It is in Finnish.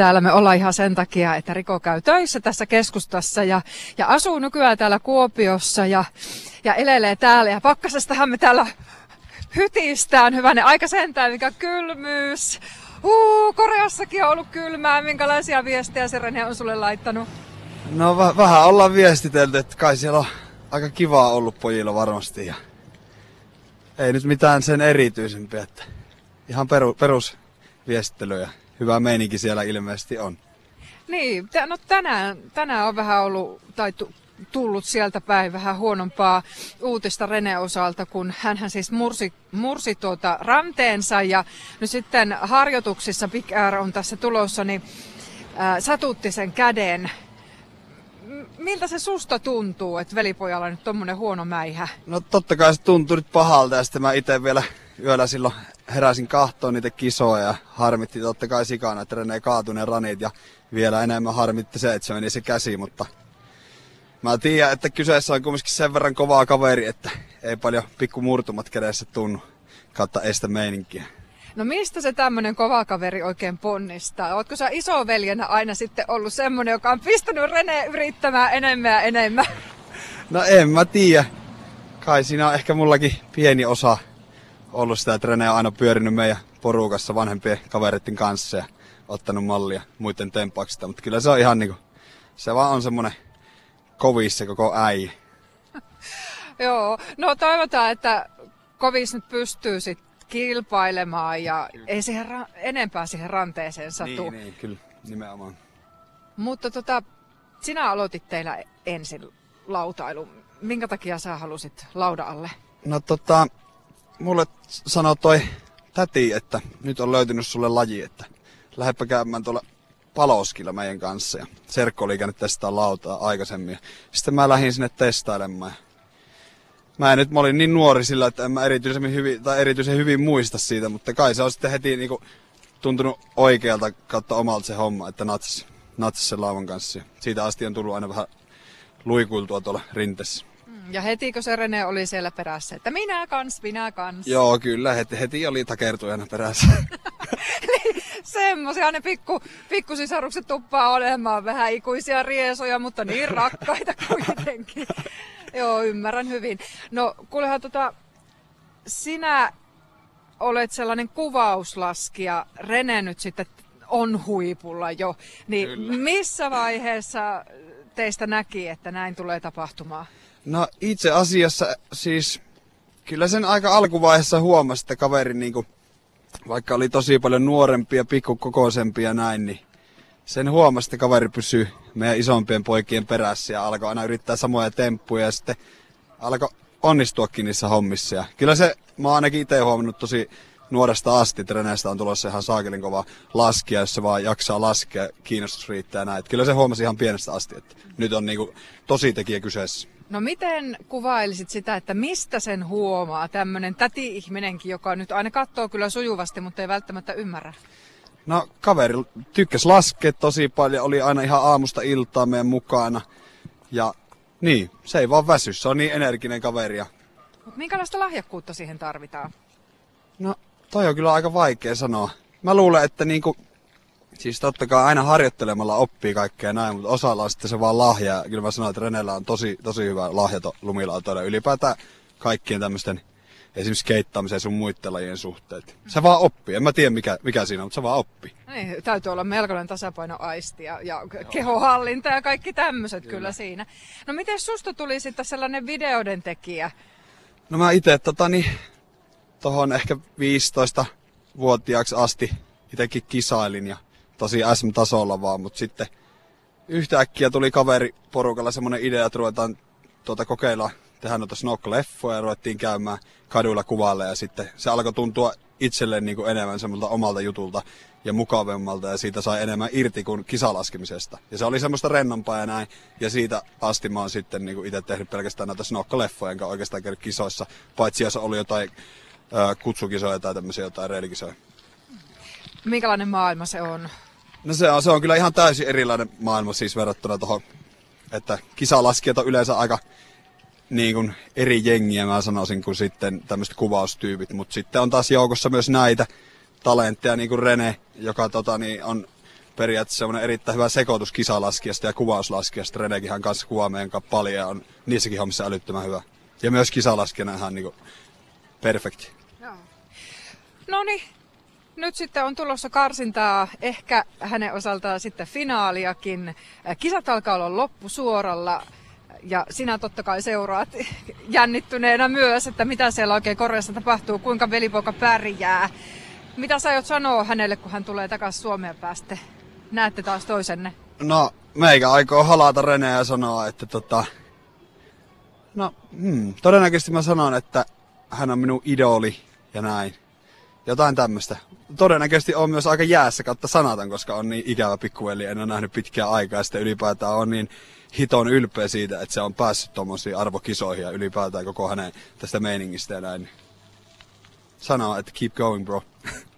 täällä me ollaan ihan sen takia, että Riko käy töissä tässä keskustassa ja, ja asuu nykyään täällä Kuopiossa ja, ja elelee täällä. Ja pakkasestahan me täällä hytistään, hyvänen aika sentään, mikä kylmyys. Huu, Koreassakin on ollut kylmää. Minkälaisia viestejä se Rene on sulle laittanut? No v- vähän ollaan viestitelty, että kai siellä on aika kivaa ollut pojilla varmasti. Ja ei nyt mitään sen erityisempiä, että ihan peru, perusviestittely ja hyvä meininki siellä ilmeisesti on. Niin, no tänään, tänään on vähän ollut, tai tullut sieltä päin vähän huonompaa uutista Rene osalta, kun hän siis mursi, mursi tuota ranteensa ja nyt sitten harjoituksissa Big Air on tässä tulossa, niin ää, satutti sen käden. Miltä se susta tuntuu, että velipojalla on nyt tommonen huono mäihä? No totta kai se tuntuu nyt pahalta ja sitten mä itse vielä yöllä silloin heräsin kahtoon niitä kisoja ja harmitti totta kai sikana, että Rene kaatuneen ranit ja vielä enemmän harmitti se, että se meni se käsi, mutta Mä tiedän, että kyseessä on kumminkin sen verran kovaa kaveri, että ei paljon pikku murtumat kädessä tunnu kautta estä meininkiä. No mistä se tämmönen kova kaveri oikein ponnistaa? Ootko sä isoveljenä aina sitten ollut semmonen, joka on pistänyt Rene yrittämään enemmän ja enemmän? No en mä tiedä. Kai siinä on ehkä mullakin pieni osa ollut sitä, että Rene on aina pyörinyt meidän porukassa vanhempien kavereiden kanssa ja ottanut mallia muiden tempaksista. Mutta kyllä se on ihan niinku, se vaan on semmonen kovissa koko äi. Joo, no toivotaan, että kovis nyt pystyy sit kilpailemaan ja kyllä. ei siihen ra- enempää siihen ranteeseen satu. Niin, niin, kyllä, nimenomaan. Mutta tota, sinä aloitit teillä ensin lautailu. Minkä takia sä halusit lauda alle? No tota, mulle sanoi toi täti, että nyt on löytynyt sulle laji, että lähdepä käymään tuolla paloskilla meidän kanssa. Ja Serkko oli käynyt testaa lautaa aikaisemmin. Sitten mä lähdin sinne testailemaan. Mä en nyt, mä olin niin nuori sillä, että en mä erityisen hyvin, tai erityisen hyvin muista siitä, mutta kai se on sitten heti niinku tuntunut oikealta kautta omalta se homma, että natsas, natsas sen laavan kanssa. Ja siitä asti on tullut aina vähän luikuiltua tuolla rintessä. Mm, ja heti kun se Rene oli siellä perässä, että minä kans, minä kans. Joo, kyllä, heti, heti oli takertujana perässä. niin, semmoisia ne pikku, pikkusisarukset tuppaa olemaan vähän ikuisia riesoja, mutta niin rakkaita kuitenkin. Joo, ymmärrän hyvin. No, kuulehan tota, sinä olet sellainen kuvauslaskija, Rene nyt sitten on huipulla jo, niin Kyllä. missä vaiheessa teistä näki, että näin tulee tapahtumaan? No itse asiassa siis kyllä sen aika alkuvaiheessa huomasi, että kaveri niin kuin, vaikka oli tosi paljon nuorempia, pikkukokoisempia näin, niin sen huomasi, että kaveri pysyy meidän isompien poikien perässä ja alkoi aina yrittää samoja temppuja ja sitten alkoi onnistuakin niissä hommissa. Ja kyllä se, mä oon ainakin itse huomannut tosi nuoresta asti, treneistä on tulossa ihan saakelin kova laskia, jos se vaan jaksaa laskea, kiinnostus riittää näin. Kyllä se huomasi ihan pienestä asti, että nyt on niinku tosi tekijä kyseessä. No miten kuvailisit sitä, että mistä sen huomaa tämmöinen täti-ihminenkin, joka nyt aina katsoo kyllä sujuvasti, mutta ei välttämättä ymmärrä? No kaveri tykkäs laskea tosi paljon, oli aina ihan aamusta iltaa meidän mukana. Ja niin, se ei vaan väsy, se on niin energinen kaveri. Mut minkälaista lahjakkuutta siihen tarvitaan? No toi on kyllä aika vaikea sanoa. Mä luulen, että niinku Siis totta kai aina harjoittelemalla oppii kaikkea näin, mutta osalla on sitten se vaan lahja. Kyllä mä sanoin, että Renellä on tosi, tosi hyvä lahjato lumilautoille. Ylipäätään kaikkien tämmöisten esimerkiksi keittämisen ja sun muiden lajien suhteet. Se vaan oppii. En mä tiedä mikä, mikä siinä on, mutta se vaan oppii. Niin, täytyy olla melkoinen tasapainoaisti ja, ja kehohallinta ja kaikki tämmöiset kyllä. kyllä siinä. No miten susta tuli sitten sellainen videoiden tekijä? No mä itse tota niin, tohon ehkä 15-vuotiaaksi asti itsekin kisailin ja tosi SM-tasolla vaan, mutta sitten yhtäkkiä tuli kaveri porukalla semmoinen idea, että ruvetaan tuota kokeilla tehdä noita snorkel-leffoja ja ruvettiin käymään kaduilla kuvalle ja sitten se alkoi tuntua itselleen niin kuin enemmän semmoilta omalta jutulta ja mukavemmalta ja siitä sai enemmän irti kuin kisalaskemisesta. Ja se oli semmoista rennompaa ja näin. Ja siitä asti mä oon sitten niin itse tehnyt pelkästään näitä snokka-leffoja, enkä oikeastaan käynyt kisoissa, paitsi jos oli jotain kutsukisoja tai tämmöisiä jotain reilikisoja. Minkälainen maailma se on? No se on, se on kyllä ihan täysin erilainen maailma siis verrattuna tuohon, että kisalaskijat on yleensä aika niin kuin eri jengiä mä sanoisin kuin sitten tämmöiset kuvaustyypit, mutta sitten on taas joukossa myös näitä talentteja niin kuin Rene, joka tota, niin on periaatteessa semmoinen erittäin hyvä sekoitus kisalaskijasta ja kuvauslaskijasta. Renekinhän kanssa kuvaa meidän kanssa paljon ja on niissäkin hommissa älyttömän hyvä. Ja myös kisalaskijana ihan niinku perfekti. No niin, nyt sitten on tulossa karsintaa, ehkä hänen osaltaan sitten finaaliakin. Kisat alkaa olla loppusuoralla ja sinä totta kai seuraat jännittyneenä myös, että mitä siellä oikein Koreassa tapahtuu, kuinka velipoika pärjää. Mitä sä aiot sanoa hänelle, kun hän tulee takaisin Suomeen päästä? Näette taas toisenne. No, meikä aikoo halata Reneä ja sanoa, että tota... No, hmm, todennäköisesti mä sanon, että hän on minun idoli ja näin. Jotain tämmöistä. Todennäköisesti on myös aika jäässä kautta sanatan, koska on niin ikävä pikkuveli, en ole nähnyt pitkää aikaa sitten ylipäätään on niin hiton ylpeä siitä, että se on päässyt tuommoisiin arvokisoihin ja ylipäätään koko hänen tästä meiningistä ja näin. Sanoa, että keep going bro.